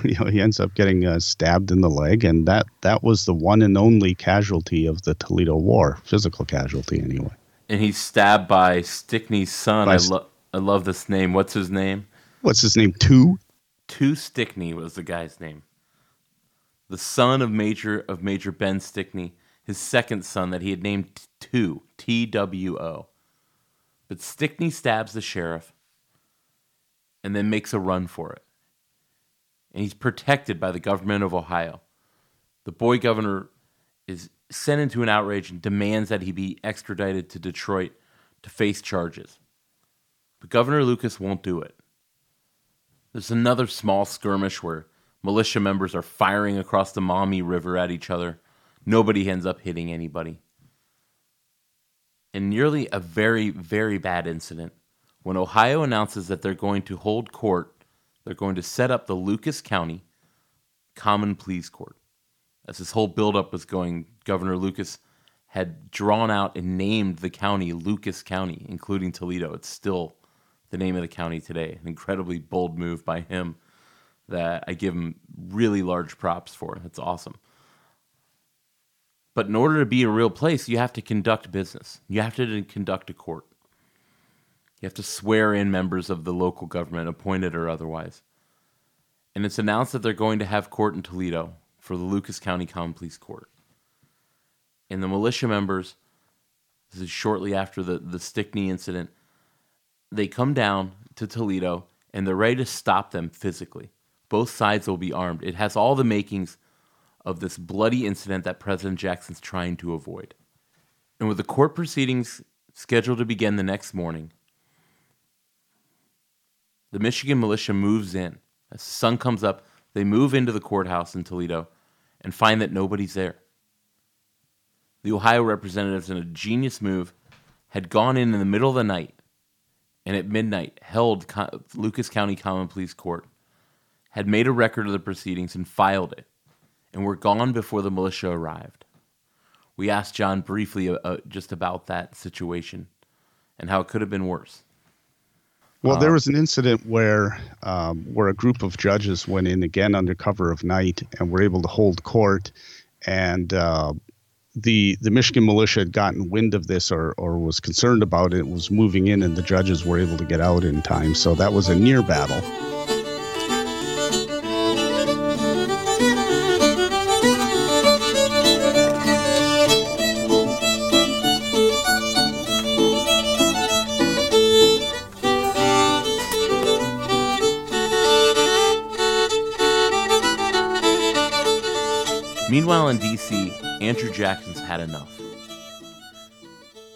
(laughs) you know, he ends up getting uh, stabbed in the leg, and that that was the one and only casualty of the Toledo War, physical casualty anyway. And he's stabbed by Stickney's son. By I, lo- I love this name. What's his name? What's his name? Two. Two Stickney was the guy's name. The son of Major of Major Ben Stickney, his second son that he had named Two T W O. But Stickney stabs the sheriff, and then makes a run for it and he's protected by the government of Ohio. The boy governor is sent into an outrage and demands that he be extradited to Detroit to face charges. But Governor Lucas won't do it. There's another small skirmish where militia members are firing across the Maumee River at each other. Nobody ends up hitting anybody. And nearly a very, very bad incident when Ohio announces that they're going to hold court they're going to set up the Lucas County Common Pleas Court. As this whole buildup was going, Governor Lucas had drawn out and named the county Lucas County, including Toledo. It's still the name of the county today. An incredibly bold move by him that I give him really large props for. That's awesome. But in order to be a real place, you have to conduct business. You have to conduct a court. You have to swear in members of the local government, appointed or otherwise. And it's announced that they're going to have court in Toledo for the Lucas County Common Pleas Court. And the militia members, this is shortly after the, the Stickney incident, they come down to Toledo and they're ready to stop them physically. Both sides will be armed. It has all the makings of this bloody incident that President Jackson's trying to avoid. And with the court proceedings scheduled to begin the next morning, the Michigan militia moves in. As the sun comes up, they move into the courthouse in Toledo and find that nobody's there. The Ohio representatives, in a genius move, had gone in in the middle of the night and at midnight held Co- Lucas County Common Pleas Court, had made a record of the proceedings and filed it, and were gone before the militia arrived. We asked John briefly uh, uh just about that situation and how it could have been worse. Well, there uh, was an incident where um, where a group of judges went in again under cover of night and were able to hold court, and uh, the the Michigan militia had gotten wind of this or or was concerned about it, was moving in, and the judges were able to get out in time. So that was a near battle. Meanwhile, in D.C., Andrew Jackson's had enough.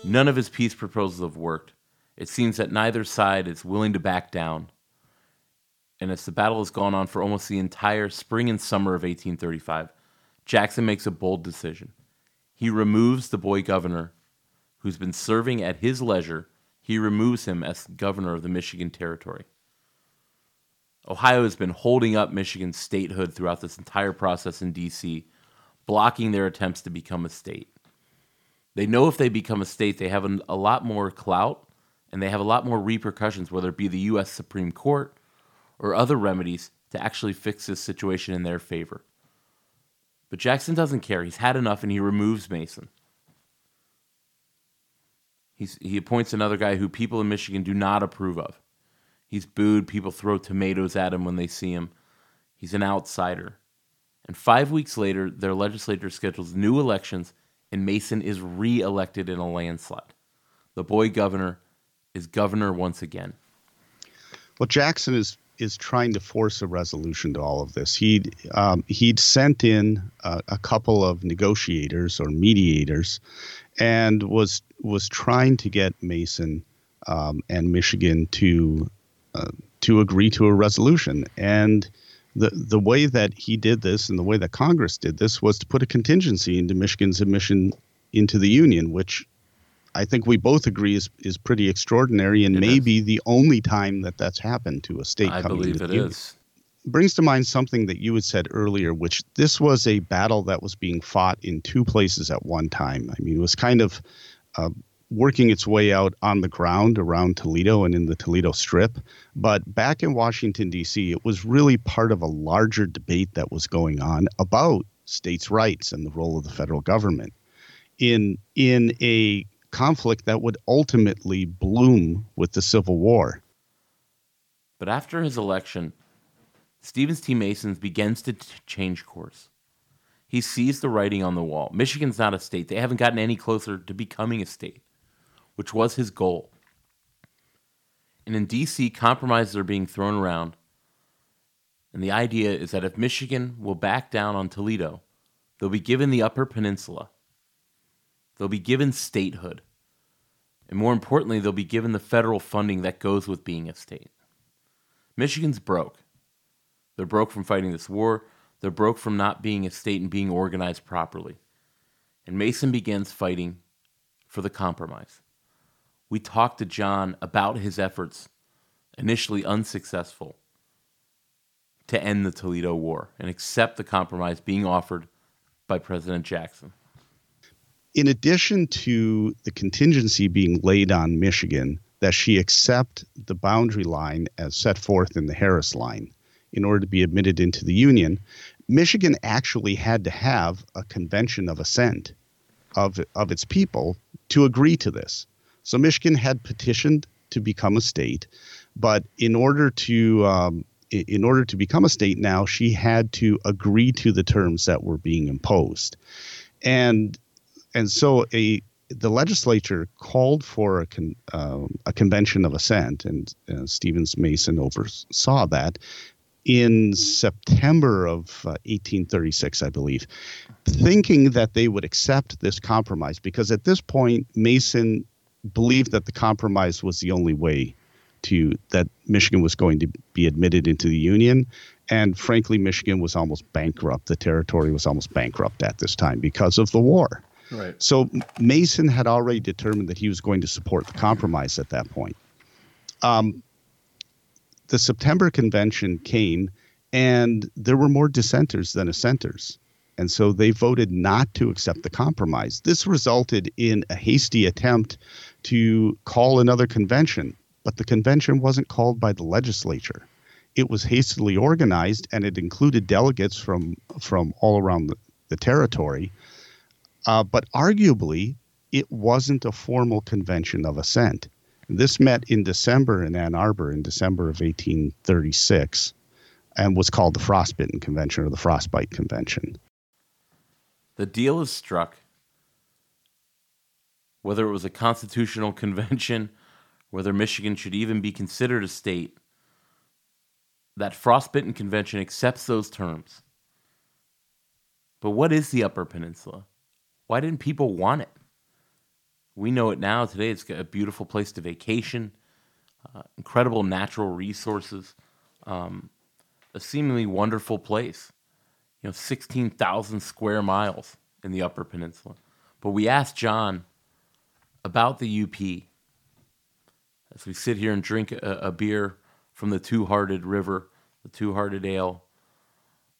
None of his peace proposals have worked. It seems that neither side is willing to back down. And as the battle has gone on for almost the entire spring and summer of 1835, Jackson makes a bold decision. He removes the boy governor, who's been serving at his leisure, he removes him as governor of the Michigan Territory. Ohio has been holding up Michigan's statehood throughout this entire process in D.C., blocking their attempts to become a state. They know if they become a state, they have a lot more clout and they have a lot more repercussions, whether it be the U.S. Supreme Court or other remedies to actually fix this situation in their favor. But Jackson doesn't care. He's had enough and he removes Mason. He's, he appoints another guy who people in Michigan do not approve of. He's booed. People throw tomatoes at him when they see him. He's an outsider. And five weeks later, their legislature schedules new elections, and Mason is re elected in a landslide. The boy governor is governor once again. Well, Jackson is is trying to force a resolution to all of this. He'd um, he'd sent in a, couple of negotiators or mediators, and was was trying to get Mason um, and Michigan to uh, to agree to a resolution. And the the way that he did this and the way that Congress did this was to put a contingency into Michigan's admission into the Union, which I think we both agree is is pretty extraordinary and maybe the only time that that's happened to a state. I believe it is. Brings to mind something that you had said earlier, which this was a battle that was being fought in two places at one time. I mean, it was kind of uh, working its way out on the ground around Toledo and in the Toledo Strip. But back in Washington, D.C., it was really part of a larger debate that was going on about states' rights and the role of the federal government in, in a conflict that would ultimately bloom with the Civil War. But after his election, Stevens T. Mason begins to t- change course. He sees the writing on the wall. Michigan's not a state. They haven't gotten any closer to becoming a state which was his goal. And in DC, compromises are being thrown around. And the idea is that if Michigan will back down on Toledo, they'll be given the Upper Peninsula. They'll be given statehood. And more importantly, they'll be given the federal funding that goes with being a state. Michigan's broke. They're broke from fighting this war. They're broke from not being a state and being organized properly. And Mason begins fighting for the compromise we talked to John about his efforts, initially unsuccessful, to end the Toledo War and accept the compromise being offered by President Jackson. In addition to the contingency being laid on Michigan that she accept the boundary line as set forth in the Harris Line in order to be admitted into the Union, Michigan actually had to have a convention of assent of, of its people to agree to this. So Michigan had petitioned to become a state, but in order to um, in order to become a state now, she had to agree to the terms that were being imposed, and and so a the legislature called for a con, um, a convention of assent, and uh, Stevens Mason oversaw that. In September of uh, 1836, I believe, thinking that they would accept this compromise because at this point Mason believed that the compromise was the only way to that Michigan was going to be admitted into the union. And frankly, Michigan was almost bankrupt. The territory was almost bankrupt at this time because of the war. Right. So Mason had already determined that he was going to support the compromise at that point. Um, the September convention came, and there were more dissenters than assenters. And so they voted not to accept the compromise. This resulted in a hasty attempt to call another convention, but the convention wasn't called by the legislature. It was hastily organized and it included delegates from, from all around the, the territory. Uh, but arguably, it wasn't a formal convention of assent. This met in December in Ann Arbor in December of 1836 and was called the Frostbitten Convention or the Frostbite Convention. The deal is struck. Whether it was a constitutional (laughs) convention, whether Michigan should even be considered a state, that frostbitten convention accepts those terms. But what is the Upper Peninsula? Why didn't people want it? We know it now. Today, it's a beautiful place to vacation, uh, incredible natural resources, um, a seemingly wonderful place. You know, 16,000 square miles in the Upper Peninsula. But we asked John about the UP as we sit here and drink a, a beer from the Two Hearted River, the Two Hearted Ale.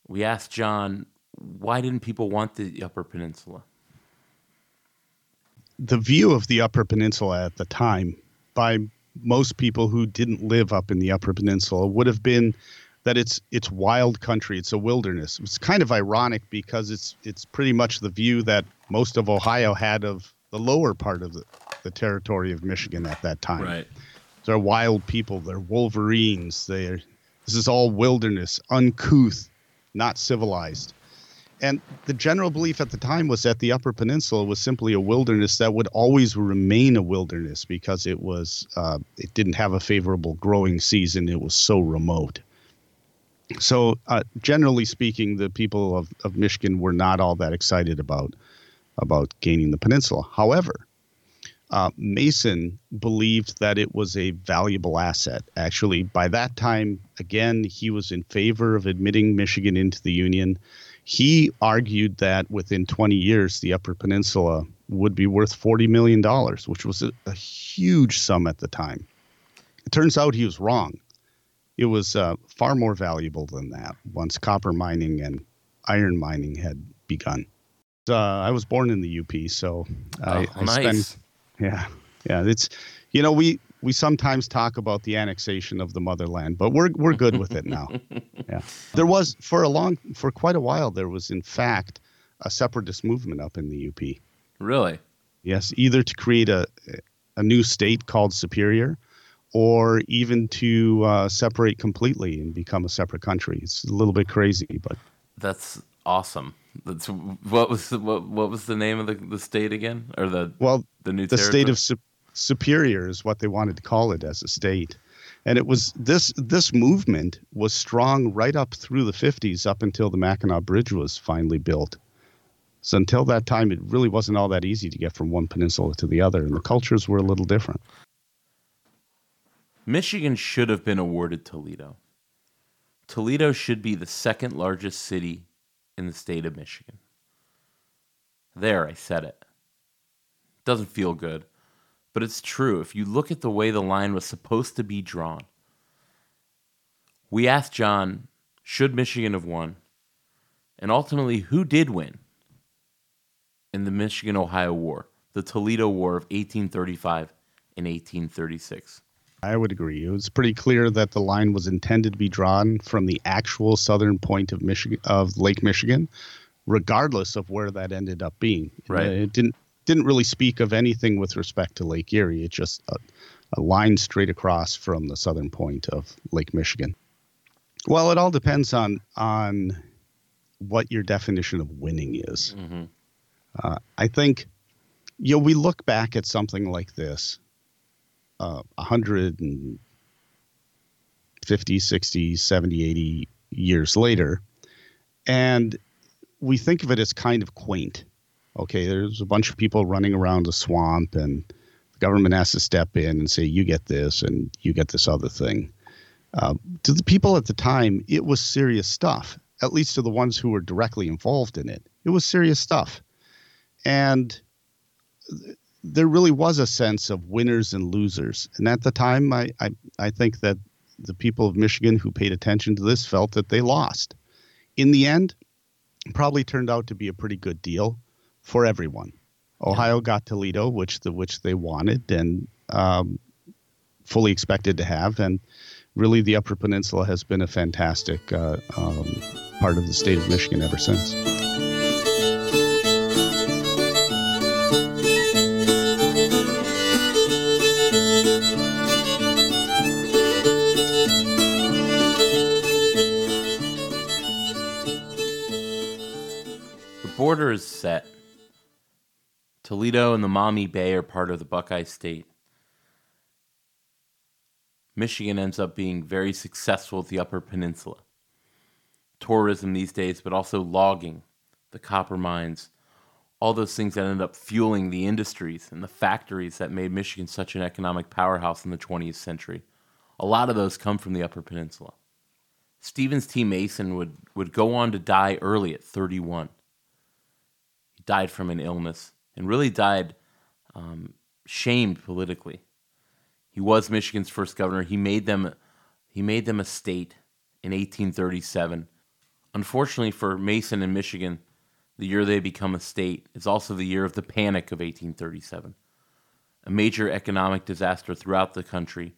We asked John, why didn't people want the Upper Peninsula? The view of the Upper Peninsula at the time by most people who didn't live up in the Upper Peninsula would have been that it's it's wild country, it's a wilderness. It's kind of ironic because it's it's pretty much the view that most of Ohio had of the lower part of the, the territory of Michigan at that time. Right. They're wild people. They're wolverines. They're this is all wilderness, uncouth, not civilized. And the general belief at the time was that the Upper Peninsula was simply a wilderness that would always remain a wilderness because it was uh, it didn't have a favorable growing season. It was so remote. So, uh, generally speaking, the people of, of Michigan were not all that excited about about gaining the peninsula. However, uh, Mason believed that it was a valuable asset. Actually, by that time, again, he was in favor of admitting Michigan into the Union. He argued that within 20 years, the Upper Peninsula would be worth $40 million, which was a, a huge sum at the time. It turns out he was wrong. It was uh, far more valuable than that once copper mining and iron mining had begun. Uh, I was born in the UP, so I, Oh, I nice. spent yeah, yeah. It's you know we we sometimes talk about the annexation of the motherland, but we're we're good with it now. (laughs) yeah, there was for a long for quite a while there was in fact a separatist movement up in the UP. Really? Yes, either to create a a new state called Superior, or even to uh, separate completely and become a separate country. It's a little bit crazy, but That's awesome. That's what was the, what, what was the name of the, the state again, or the well, the new the state of Su- Superior is what they wanted to call it as a state. And it was this this movement was strong right up through the 50s, up until the Mackinac Bridge was finally built. So until that time, it really wasn't all that easy to get from one peninsula to the other, and the cultures were a little different. Michigan should have been awarded Toledo. Toledo should be the second largest city in the state of Michigan. There, I said it. Doesn't feel good, but it's true. If you look at the way the line was supposed to be drawn, we asked John, should Michigan have won? And ultimately, who did win in the Michigan Ohio War, the Toledo War of 1835 and 1836? I would agree. It was pretty clear that the line was intended to be drawn from the actual southern point of Michigan of Lake Michigan, regardless of where that ended up being. Right. Uh, It didn't didn't really speak of anything with respect to Lake Erie. It's just a, a line straight across from the southern point of Lake Michigan. Well, it all depends on on what your definition of winning is. Mm-hmm. Uh, I think, you know, we look back at something like this uh, 150, 60, 70, 80 years later, and we think of it as kind of quaint. Okay, there's a bunch of people running around a swamp, and the government has to step in and say, you get this, and you get this other thing. Uh, to the people at the time, it was serious stuff, at least to the ones who were directly involved in it. It was serious stuff. And there really was a sense of winners and losers. And at the time, I, I, I think that the people of Michigan who paid attention to this felt that they lost. In the end, probably turned out to be a pretty good deal for everyone. Ohio got Toledo, which the which they wanted and um, fully expected to have, and really the Upper Peninsula has been a fantastic uh, um, part of the state of Michigan ever since. Is set. Toledo and the Maumee Bay are part of the Buckeye State. Michigan ends up being very successful at the Upper Peninsula. Tourism these days, but also logging, the copper mines, all those things that ended up fueling the industries and the factories that made Michigan such an economic powerhouse in the 20th century. A lot of those come from the Upper Peninsula. Stevens T. Mason would, would go on to die early at 31. Died from an illness and really died um, shamed politically. He was Michigan's first governor. He made them, he made them a state in 1837. Unfortunately for Mason and Michigan, the year they become a state is also the year of the Panic of 1837, a major economic disaster throughout the country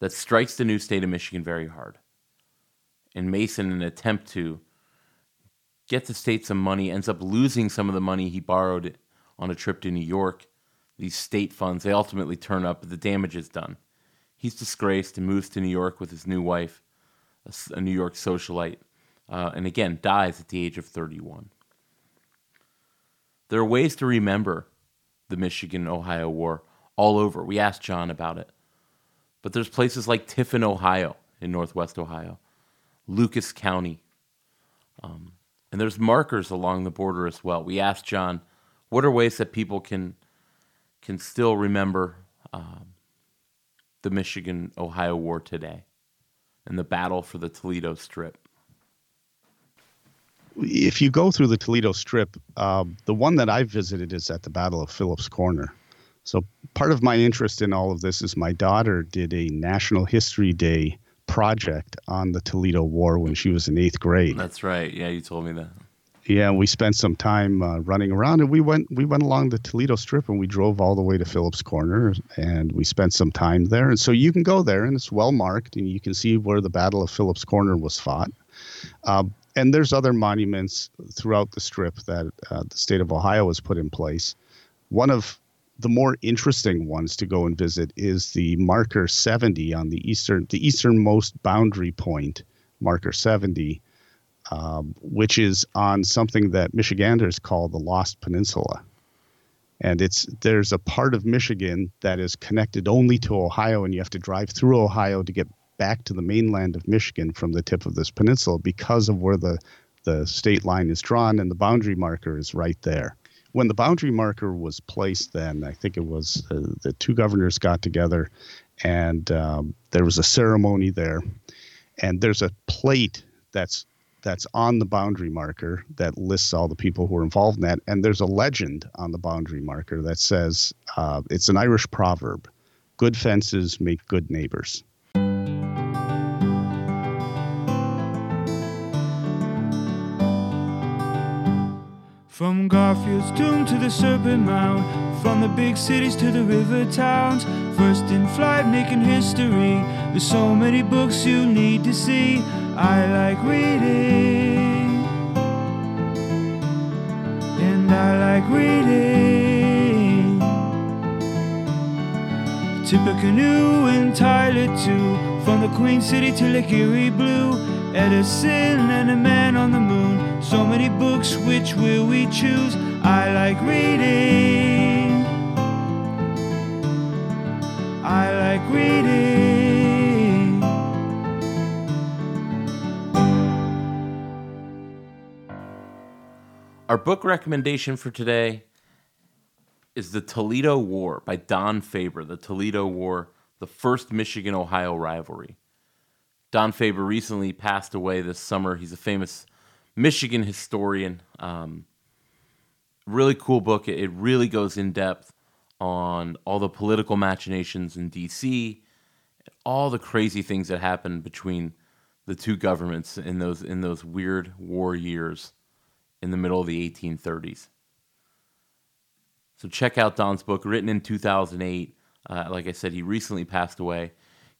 that strikes the new state of Michigan very hard and Mason, in an attempt to get the state some money, ends up losing some of the money he borrowed on a trip to New York. These state funds, they ultimately turn up, but the damage is done. He's disgraced and moves to New York with his new wife, a, a New York socialite, uh, and again dies at the age of 31. There are ways to remember the Michigan Ohio War all over. We asked John about it. But there's places like Tiffin, Ohio, in northwest Ohio, Lucas County. Um, and there's markers along the border as well. We asked John, what are ways that people can can still remember um, the Michigan Ohio War today and the battle for the Toledo Strip? If you go through the Toledo Strip, um, the one that I visited is at the Battle of Phillips Corner. So part of my interest in all of this is my daughter did a National History Day project on the Toledo War when she was in eighth grade. That's right. Yeah, you told me that. Yeah, we spent some time uh, running around, and we went we went along the Toledo Strip, and we drove all the way to Phillips Corner, and we spent some time there. And so you can go there, and it's well marked, and you can see where the Battle of Phillips Corner was fought. Uh, and there's other monuments throughout the strip that uh, the state of Ohio has put in place. One of the more interesting ones to go and visit is the marker 70 on the eastern the easternmost boundary point marker 70 um, which is on something that michiganders call the lost peninsula. And it's there's a part of michigan that is connected only to ohio and you have to drive through ohio to get back to the mainland of michigan from the tip of this peninsula because of where the the state line is drawn and the boundary marker is right there when the boundary marker was placed, then I think it was uh, the two governors got together, and um, there was a ceremony there, and there's a plate that's that's on the boundary marker that lists all the people who were involved in that, and there's a legend on the boundary marker that says uh, it's an Irish proverb: "Good fences make good neighbors." From Garfield's tomb to the Serpent Mound, from the big cities to the river towns, first in flight making history. There's so many books you need to see. I like reading, and I like reading. Tippecanoe and Tyler too, from the Queen City to Lake Erie Blue, Edison and a man on the moon. So many books, which will we choose? I like reading. I like reading. Our book recommendation for today is The Toledo War by Don Faber. The Toledo War, the first Michigan Ohio rivalry. Don Faber recently passed away this summer. He's a famous Michigan historian. Um, really cool book. It, it really goes in depth on all the political machinations in D.C., all the crazy things that happened between the two governments in those in those weird war years in the middle of the 1830s. So check out Don's book, written in 2008. Uh, like I said, he recently passed away.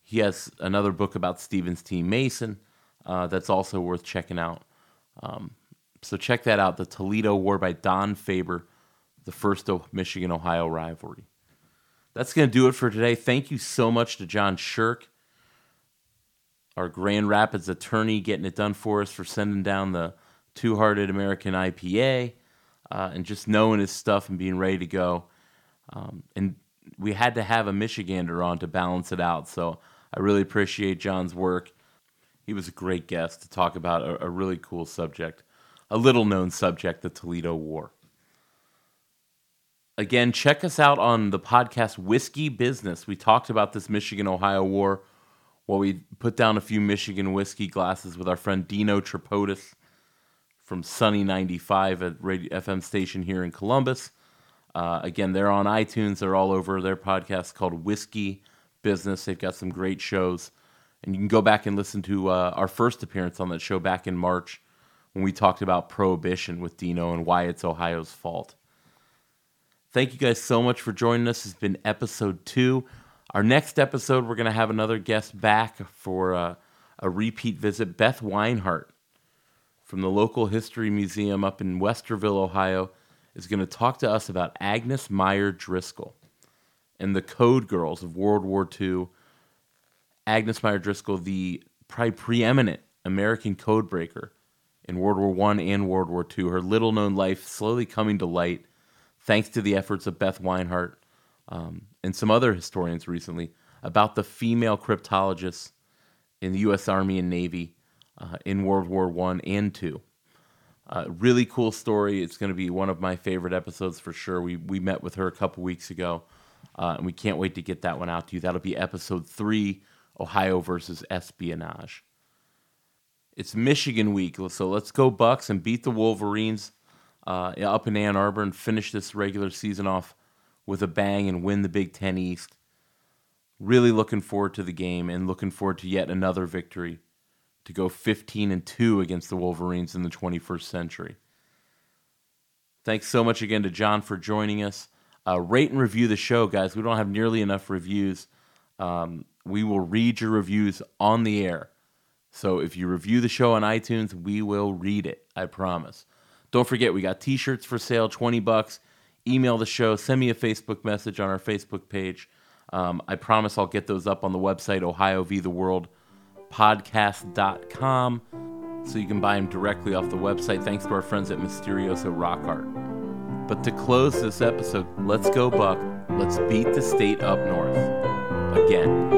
He has another book about Stevens T. Mason uh, that's also worth checking out. Um, so check that out. The Toledo War by Don Faber, the first Michigan Ohio rivalry. That's going to do it for today. Thank you so much to John Shirk, our Grand Rapids attorney, getting it done for us for sending down the Two Hearted American IPA uh, and just knowing his stuff and being ready to go. Um, and we had to have a Michigander on to balance it out. So I really appreciate John's work he was a great guest to talk about a, a really cool subject, a little known subject, the Toledo War. again, check us out on the podcast Whiskey Business. We talked about this Michigan Ohio war while we put down a few Michigan whiskey glasses with our friend Dino Tripodis from Sunny 95 at radio, FM station here in Columbus. Uh, again, they're on iTunes. They're all over their podcast called Whiskey Business. They've got some great shows. And you can go back and listen to uh, our first appearance on that show back in March when we talked about prohibition with Dino and why it's Ohio's fault. Thank you guys so much for joining us. It's been episode two. Our next episode, we're going to have another guest back for uh, a repeat visit. Beth Weinhardt from the local history museum up in Westerville, Ohio, is going to talk to us about Agnes Meyer Driscoll and the Code Girls of World War II. Agnes Meyer Driscoll, the probably preeminent American code breaker in World War I and World War II. Her little known life slowly coming to light thanks to the efforts of Beth Weinhardt um, and some other historians recently about the female cryptologists in the U.S. Army and Navy uh, in World War One and Two. Uh, really cool story. It's going to be one of my favorite episodes for sure. We we met with her a couple weeks ago, uh, and we can't wait to get that one out to you. That'll be episode three, Ohio versus espionage. It's Michigan week, so let's go Bucks and beat the Wolverines uh, up in Ann Arbor and finish this regular season off with a bang and win the Big Ten East. Really looking forward to the game and looking forward to yet another victory to go 15 and 2 against the Wolverines in the 21st century. Thanks so much again to John for joining us. Uh, rate and review the show, guys. We don't have nearly enough reviews. Um, we will read your reviews on the air. So if you review the show on iTunes, we will read it. I promise. Don't forget, we got T-shirts for sale, twenty bucks. Email the show, send me a Facebook message on our Facebook page. Um, I promise I'll get those up on the website, Ohio v the World podcast.com, so you can buy them directly off the website. Thanks to our friends at Mysterioso Rock Art. But to close this episode, let's go Buck. Let's beat the state up north again.